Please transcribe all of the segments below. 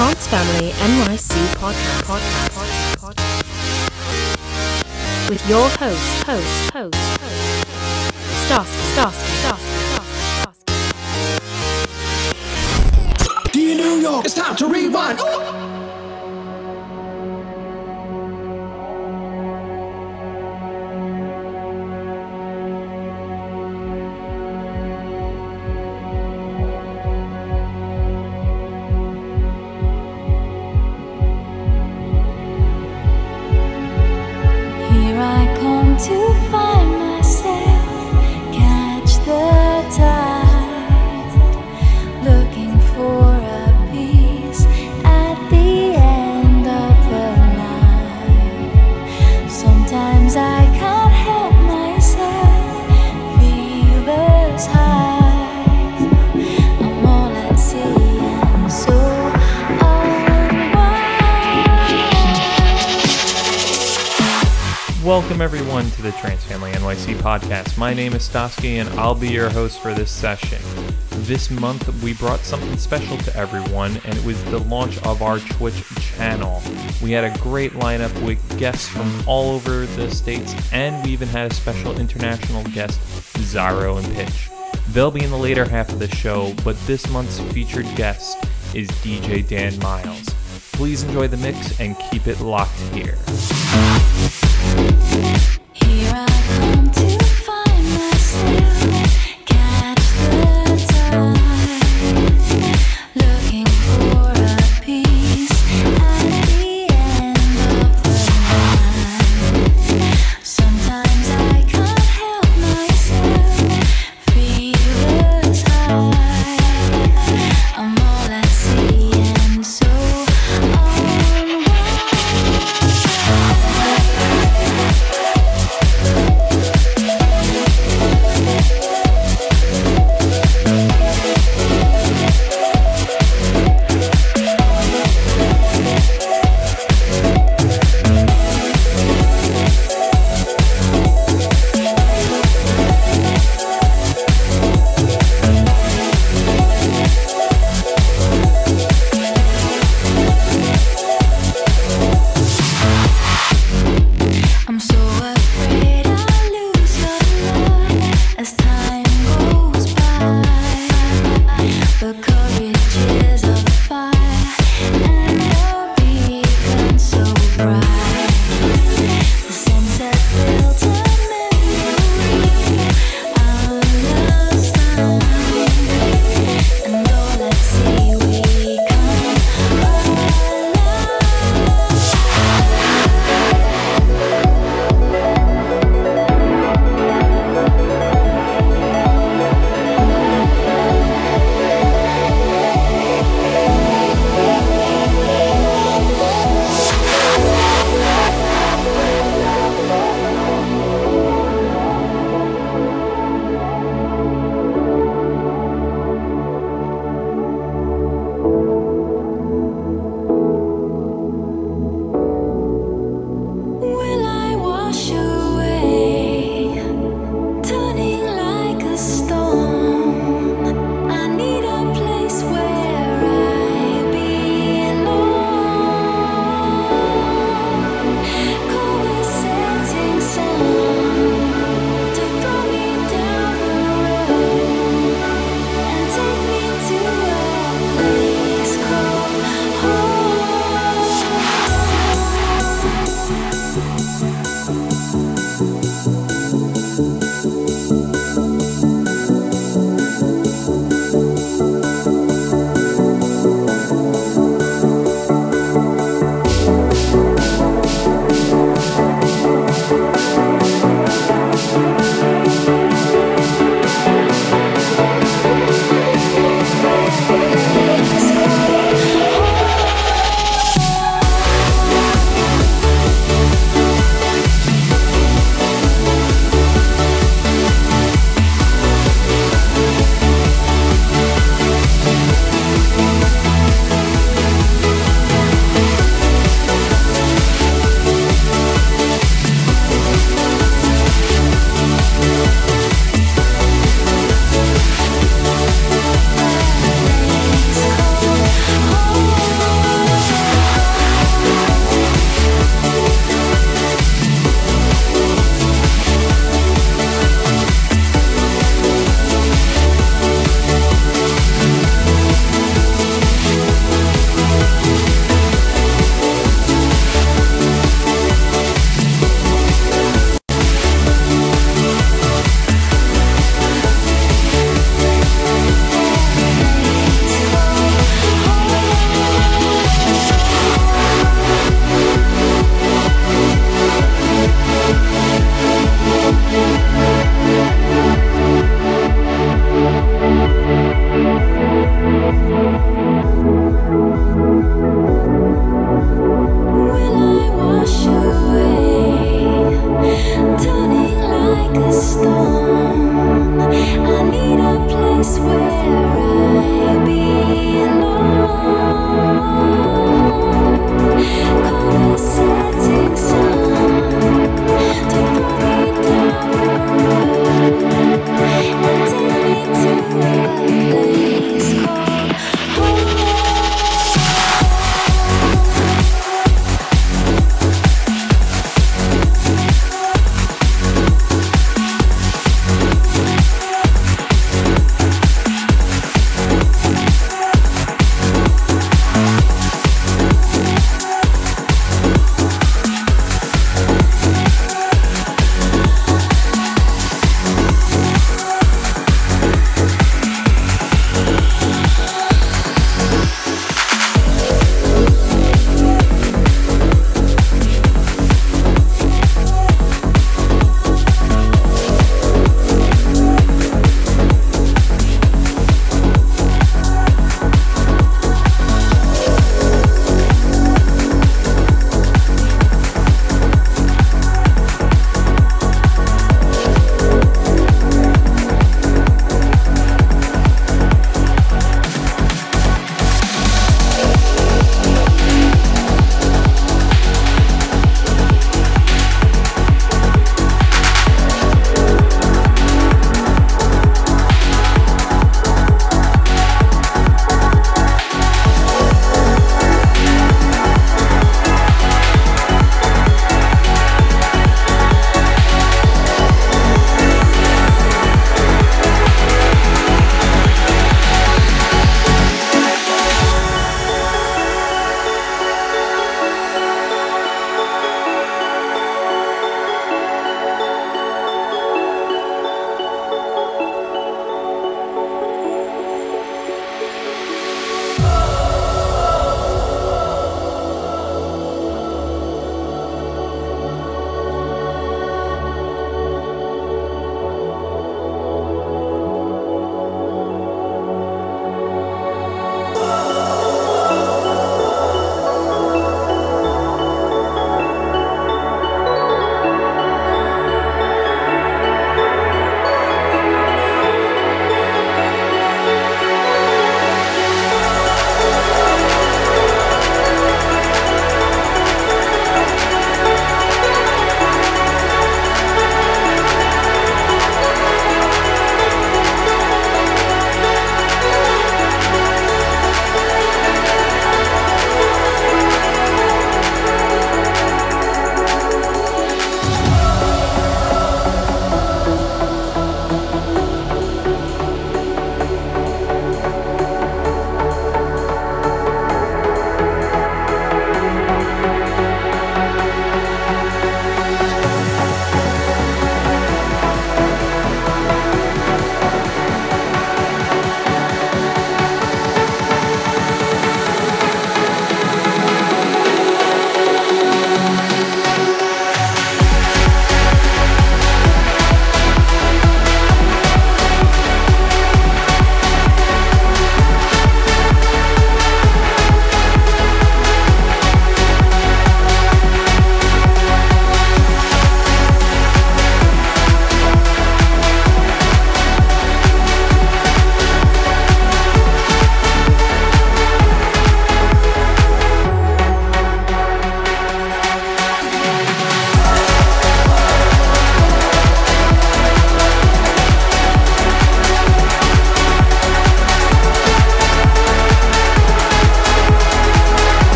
Trance Family NYC podcast, podcast, podcast, podcast. with your host, host, host, host, Starsky, Starsky, Starsky, Starsky. Dear New York, it's time to rewind. My name is Stosky and I'll be your host for this session. This month we brought something special to everyone and it was the launch of our Twitch channel. We had a great lineup with guests from all over the states and we even had a special international guest, Zyro and Pitch. They'll be in the later half of the show, but this month's featured guest is DJ Dan Miles. Please enjoy the mix and keep it locked. Here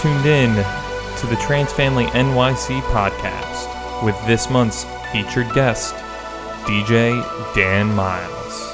tuned in to the Trance Family NYC podcast with this month's featured guest, DJ Dan Miles.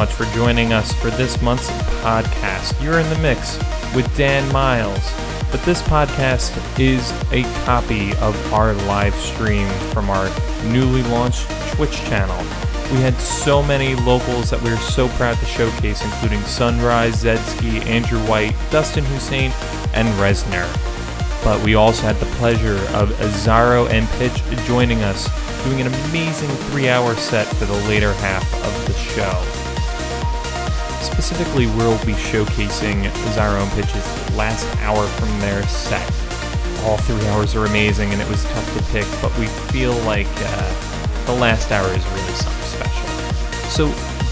Much for joining us for this month's podcast. You're in the mix with Dan Miles, but this podcast is a copy of our live stream from our newly launched Twitch channel. We had so many locals that we are so proud to showcase, including Sunrise, Zedsky, Andrew White, Dustin Hussein, and Resner. But we also had the pleasure of Azaro and Pitch joining us, doing an amazing three hour set for the later half of the show. Specifically, we'll be showcasing Zyro and Pitch's last hour from their set. All three hours are amazing, and it was tough to pick, but we feel like uh, the last hour is really something special. So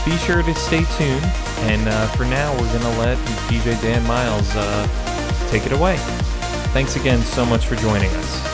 be sure to stay tuned, and uh, for now, we're going to let DJ Dan Miles uh, take it away. Thanks again so much for joining us.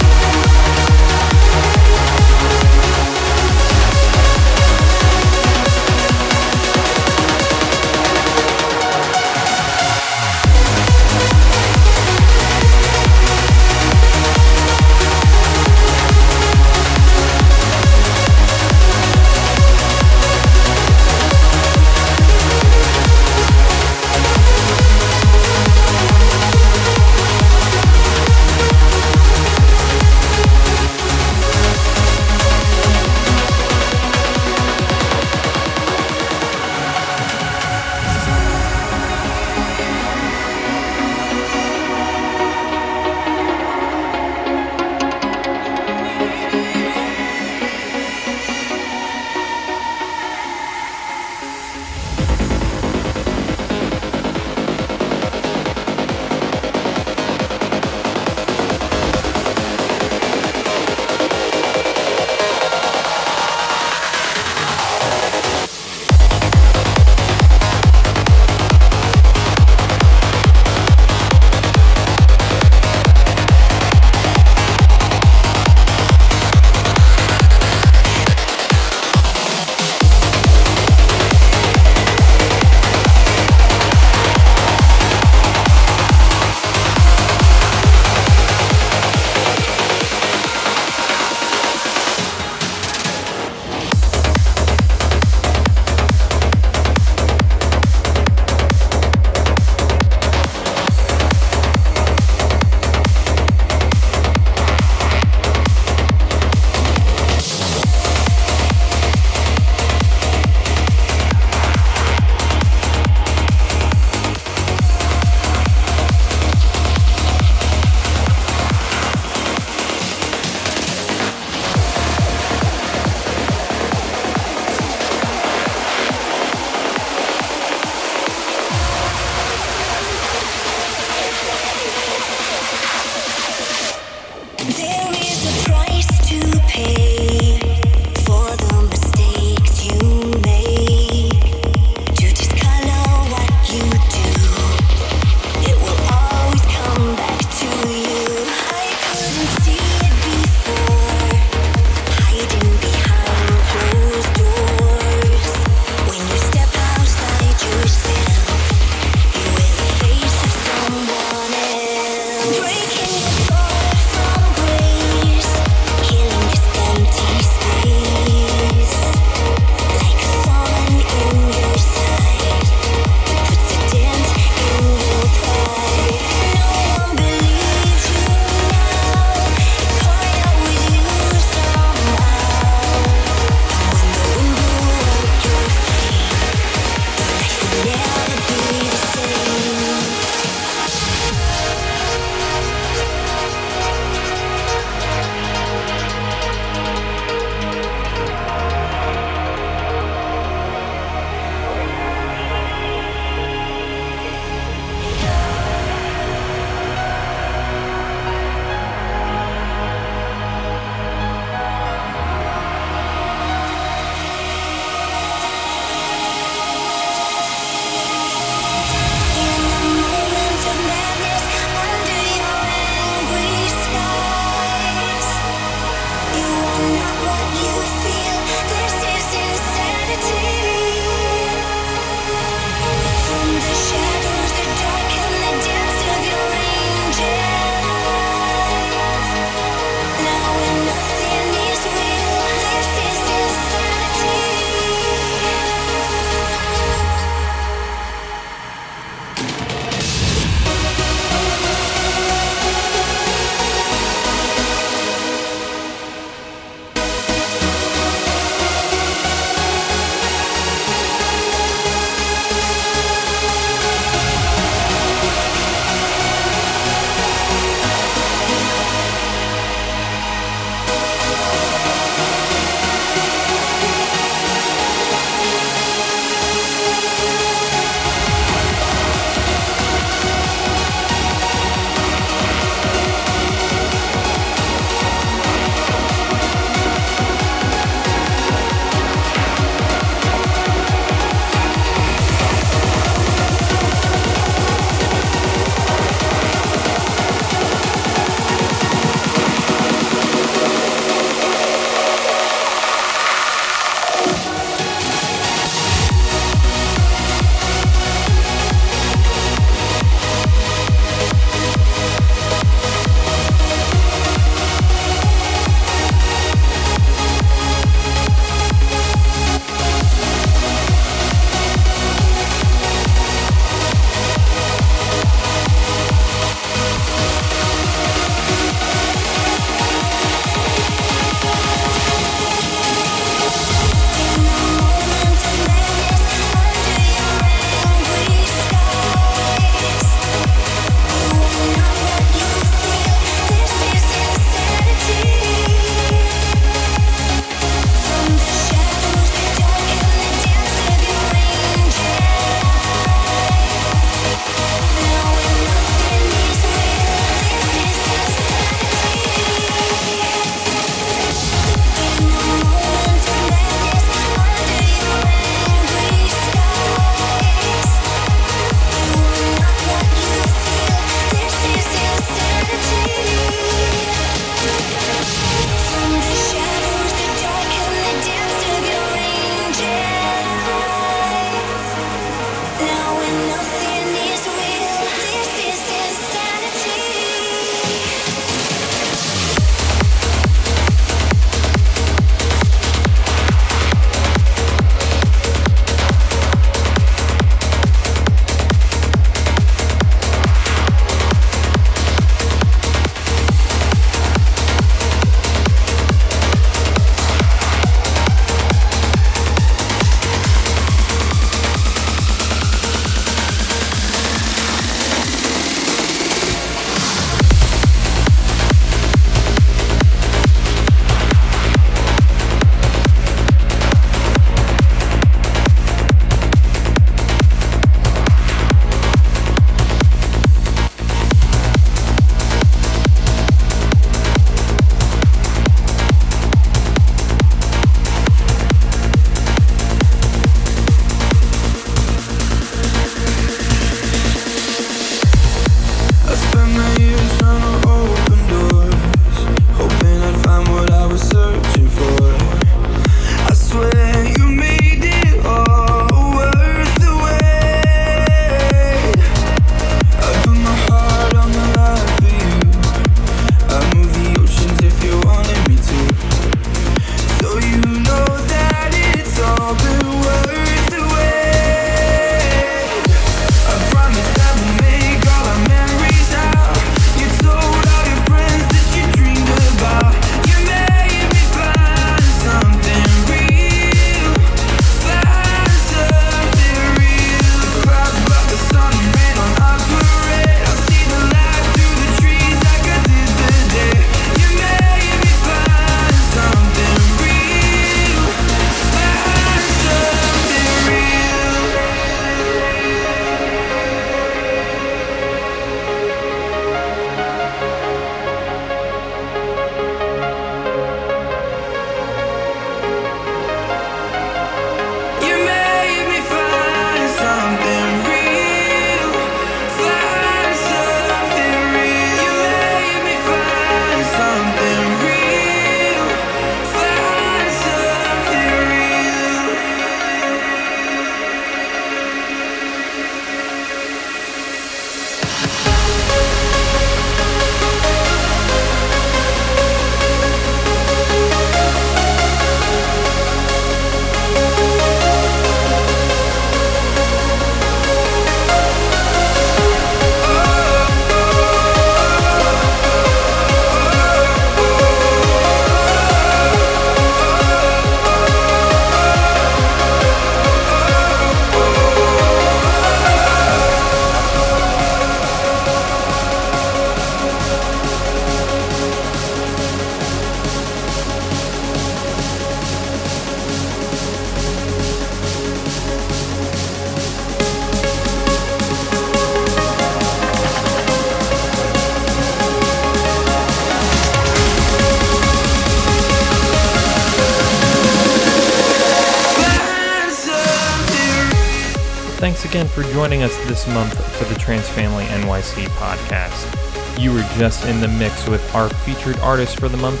For joining us this month for the Trance Family NYC podcast. You were just in the mix with our featured artist for the month,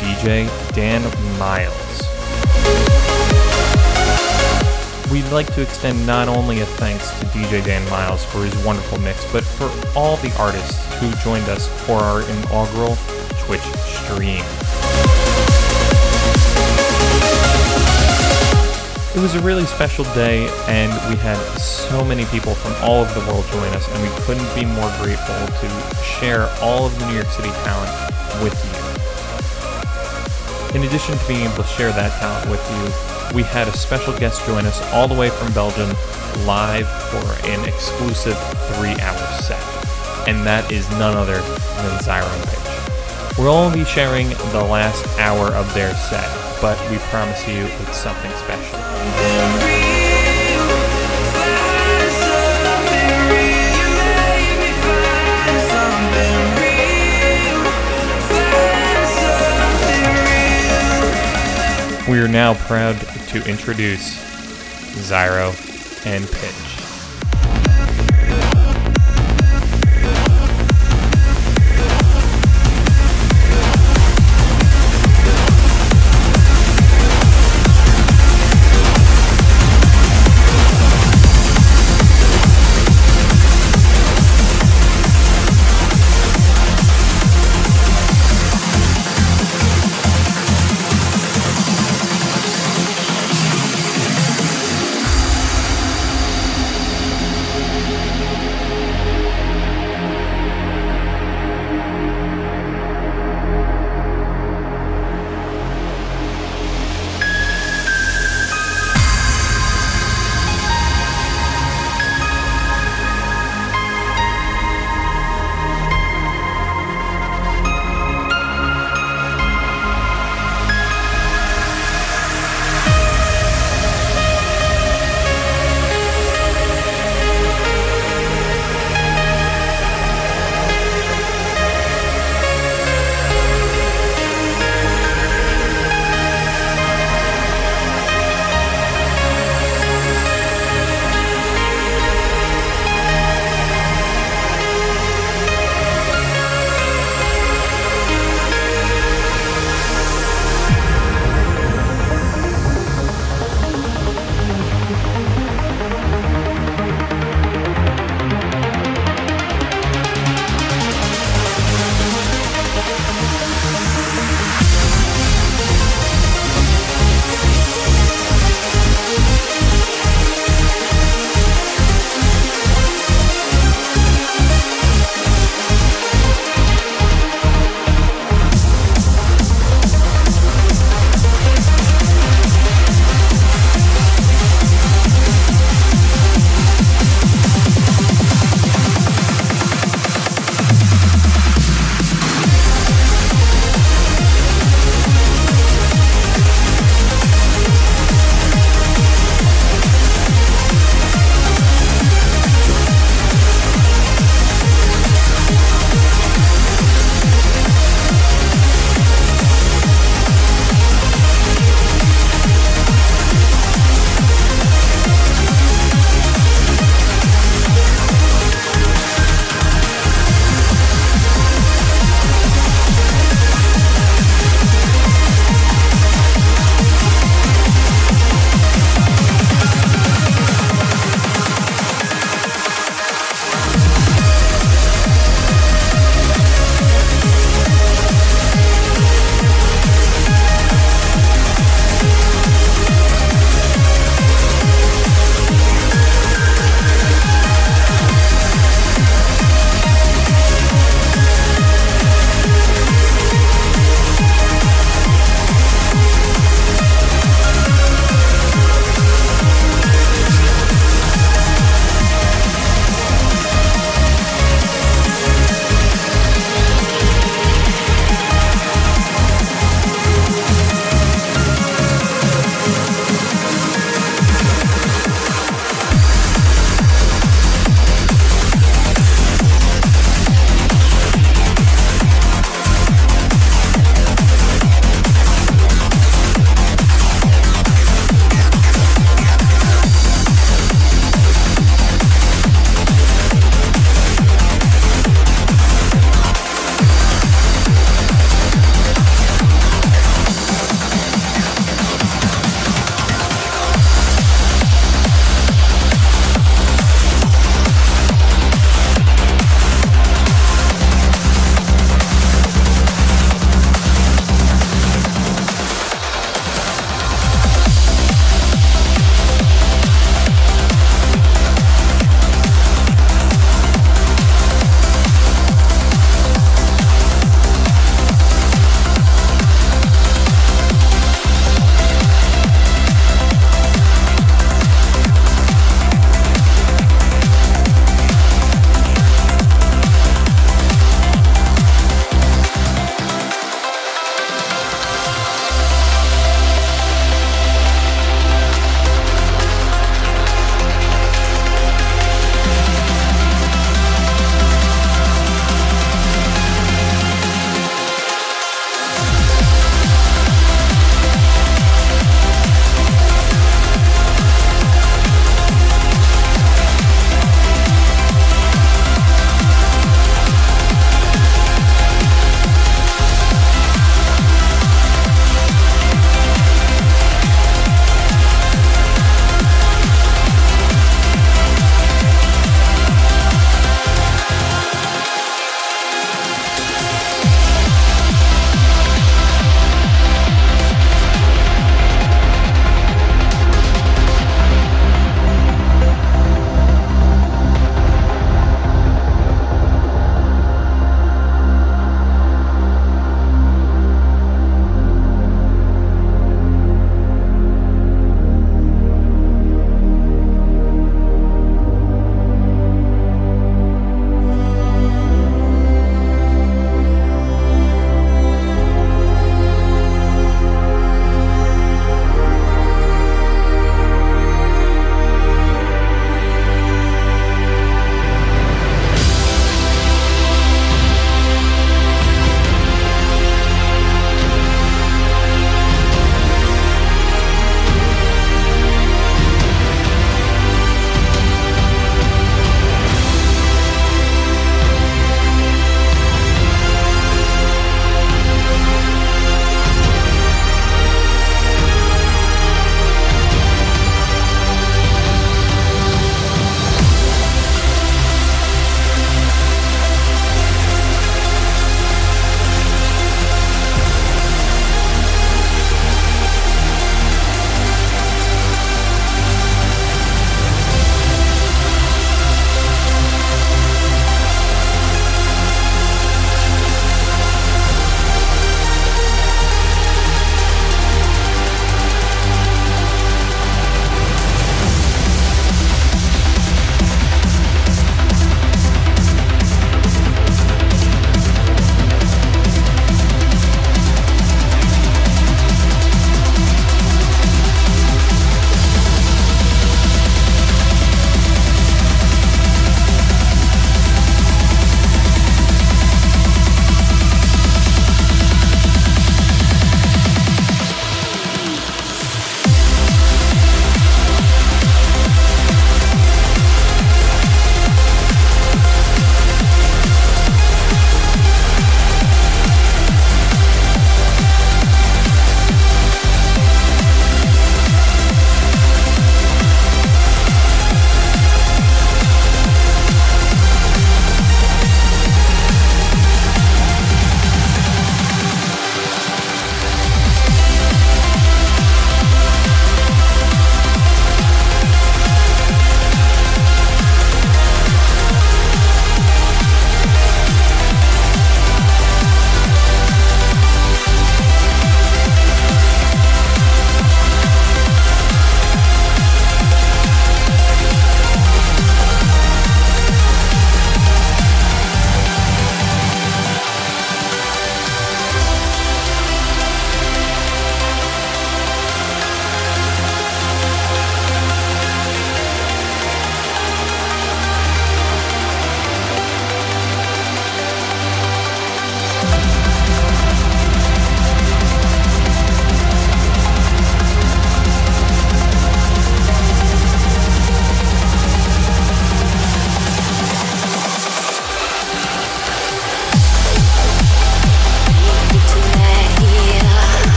DJ Dan Miles. We'd like to extend not only a thanks to DJ Dan Miles for his wonderful mix, but for all the artists who joined us for our inaugural Twitch stream. It was a really special day, and we had so many people from all over the world join us, and we couldn't be more grateful to share all of the New York City talent with you. In addition to being able to share that talent with you, we had a special guest join us all the way from Belgium live for an exclusive three hour set, and that is none other than Zyro Pitch. We'll only be sharing the last hour of their set, but we promise you it's something special. We are now proud to introduce XiJaro and Pitch.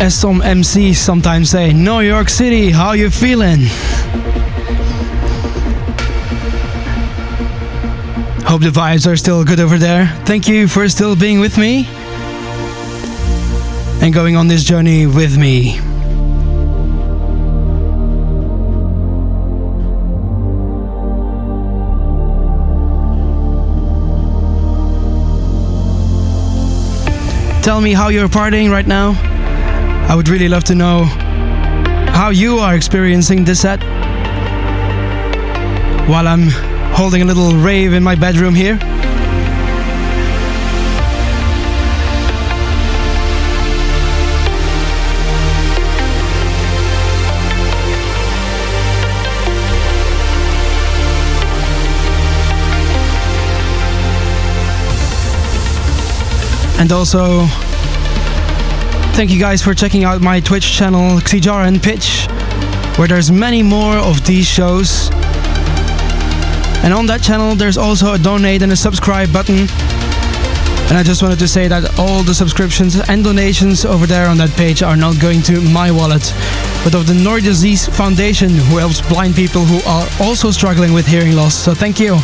As some MCs sometimes say, New York City, how you feeling? Hope the vibes are still good over there. Thank you for still being with me and going on this journey with me. Tell me how you're partying right now. I would really love to know how you are experiencing this set while I'm holding a little rave in my bedroom here. And also, thank you guys for checking out my Twitch channel, XiJaro and Pitch, where there's many more of these shows. And on that channel, there's also a donate and a subscribe button. And I just wanted to say that all the subscriptions and donations over there on that page are not going to my wallet, but of the Norrie Disease Foundation, who helps blind people who are also struggling with hearing loss. So thank you.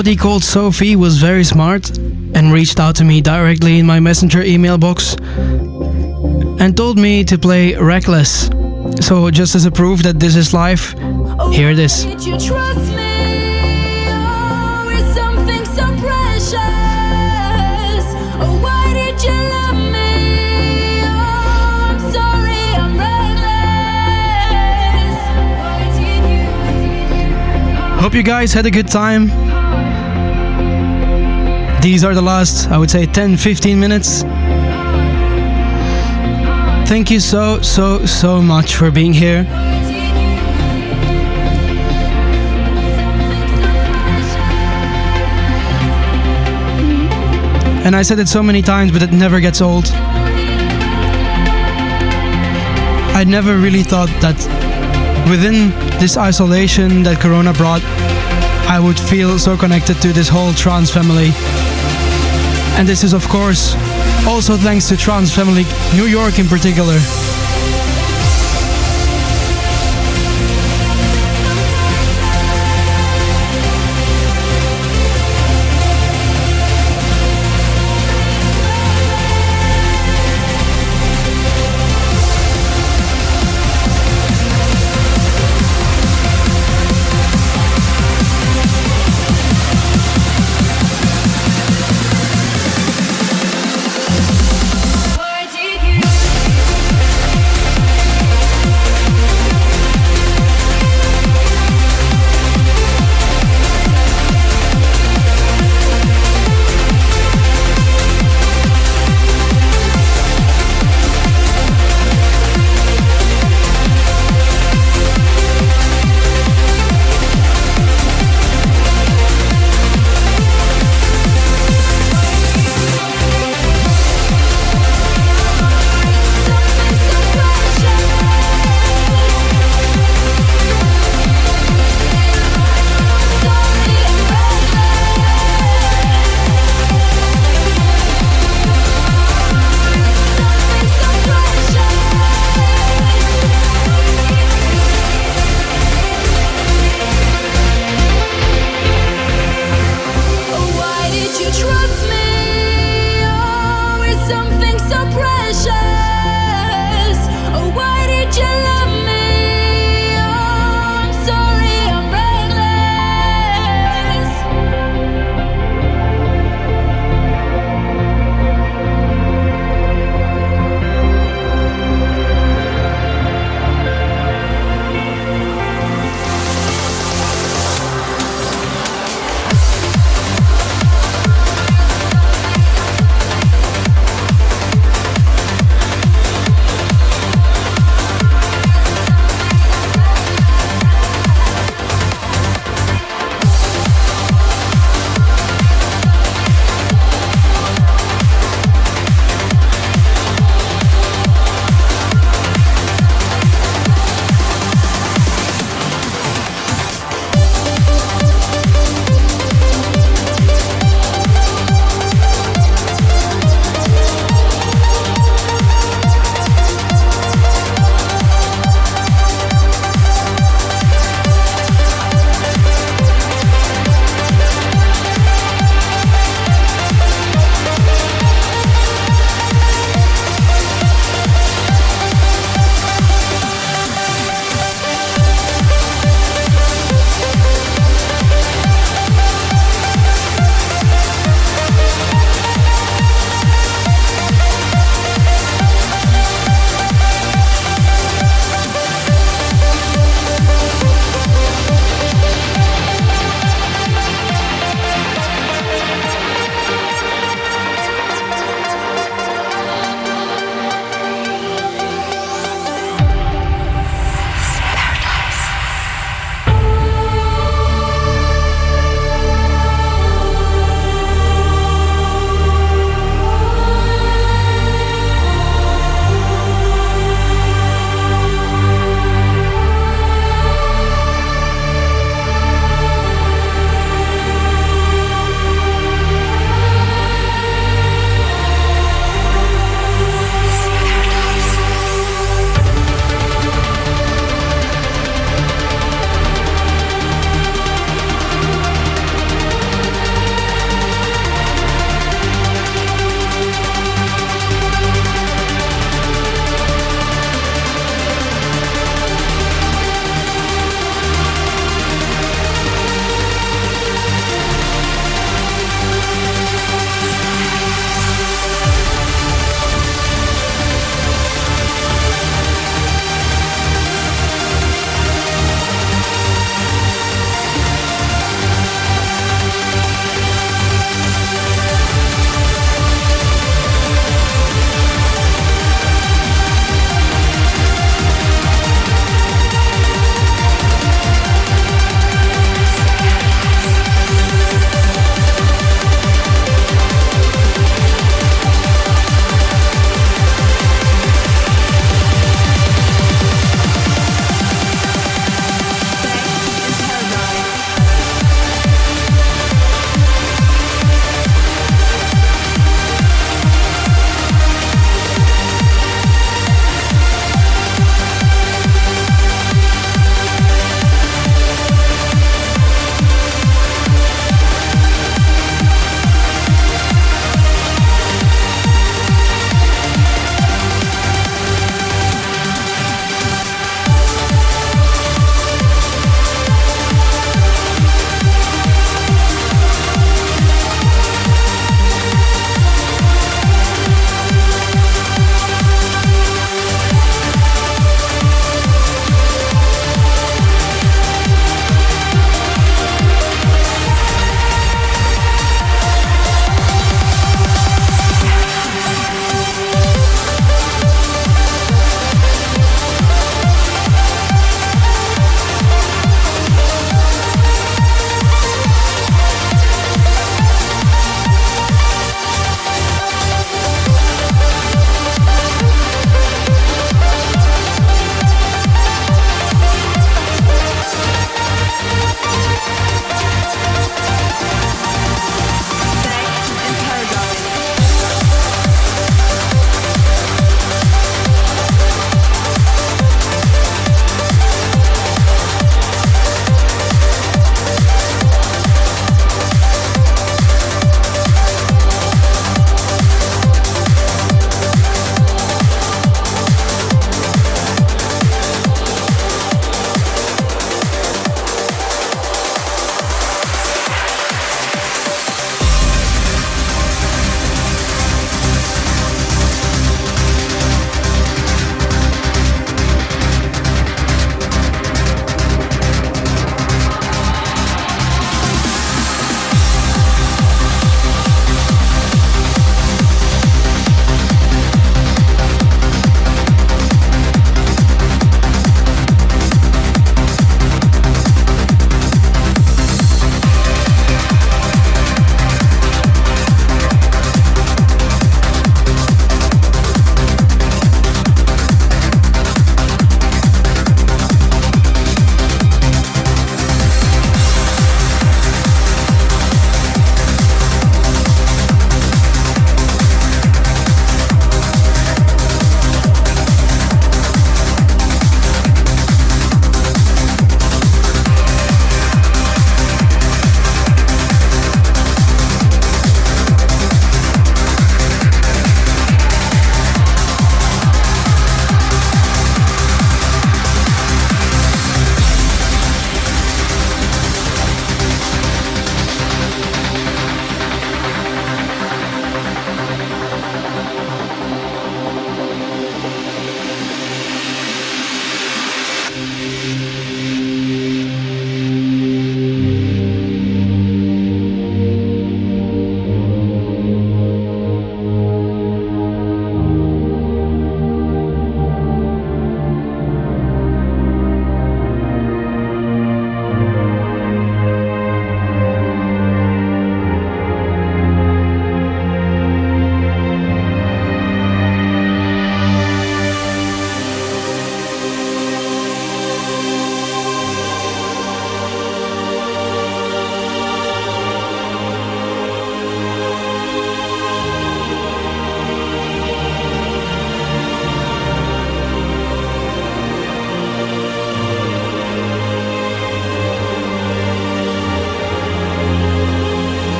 Somebody called Sophie was very smart and reached out to me directly in my messenger email box and told me to play Reckless. So, just as a proof that this is live, here it is. Oh, did you trust me? Or is something so precious? Or why did you love me? Oh, I'm sorry, I'm reckless. Why did you? Hope you guys had a good time. These are the last, I would say, 10 15 minutes. Thank you so, so, so much for being here. And I said it so many times, but it never gets old. I never really thought that within this isolation that Corona brought, I would feel so connected to this whole trance family. And this is, of course, also thanks to Trance Family New York in particular.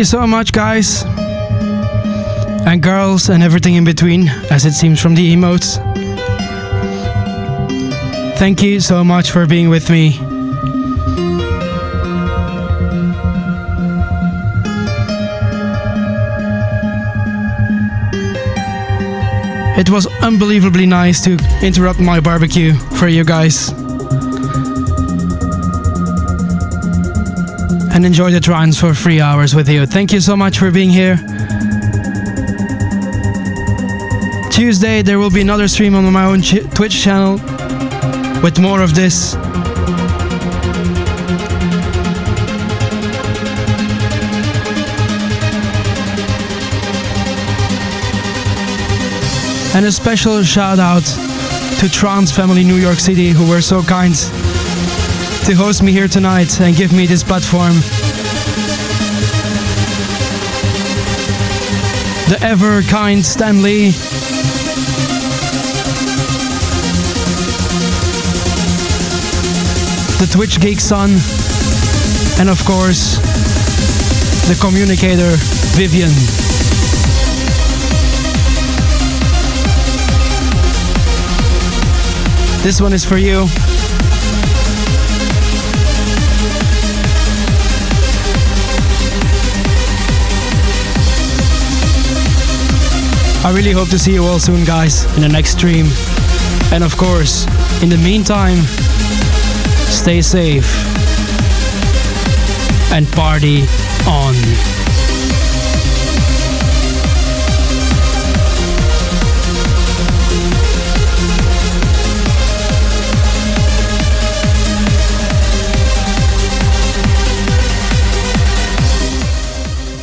You so much, guys. And girls and everything in between, as it seems from the emotes. Thank you so much for being with me. It was unbelievably nice to interrupt my barbecue for you guys. And enjoy the trance for three hours with you. Thank you so much for being here. Tuesday, there will be another stream on my own ch- Twitch channel with more of this. And a special shout out to Trance Family New York City who were so kind to host me here tonight and give me this platform. The ever kind Stanley. The Twitch Geek Son. And of course, the communicator Vivian. This one is for you. I really hope to see you all soon, guys, in the next stream. And of course, in the meantime, stay safe and party on.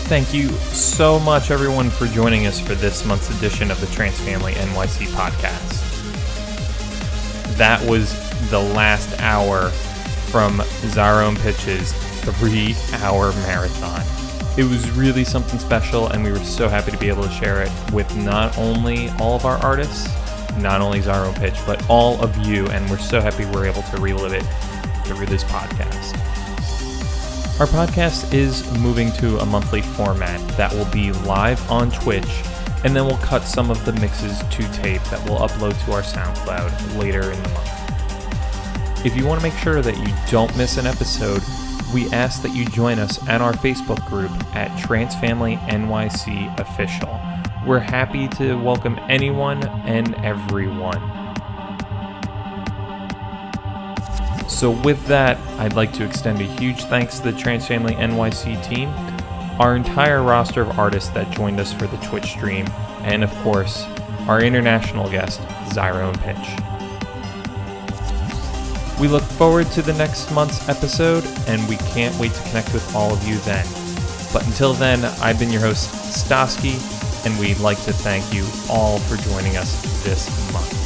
Thank you so much, everyone, for joining us for this month's edition of the Trance Family NYC podcast. That was the last hour from XiJaro Pitch's three hour marathon. It was really something special, and we were so happy to be able to share it with not only all of our artists, not only XiJaro Pitch, but all of you, and we're so happy we're able to relive it through this podcast. Our podcast is moving to a monthly format that will be live on Twitch, and then we'll cut some of the mixes to tape that we'll upload to our SoundCloud later in the month. If you want to make sure that you don't miss an episode, we ask that you join us at our Facebook group at Trance Family NYC Official. We're happy to welcome anyone and everyone. So, with that, I'd like to extend a huge thanks to the Trance Family NYC team, our entire roster of artists that joined us for the Twitch stream, and of course, our international guest, XiJaro and Pitch. We look forward to the next month's episode, and we can't wait to connect with all of you then. But until then, I've been your host, Stosky, and we'd like to thank you all for joining us this month.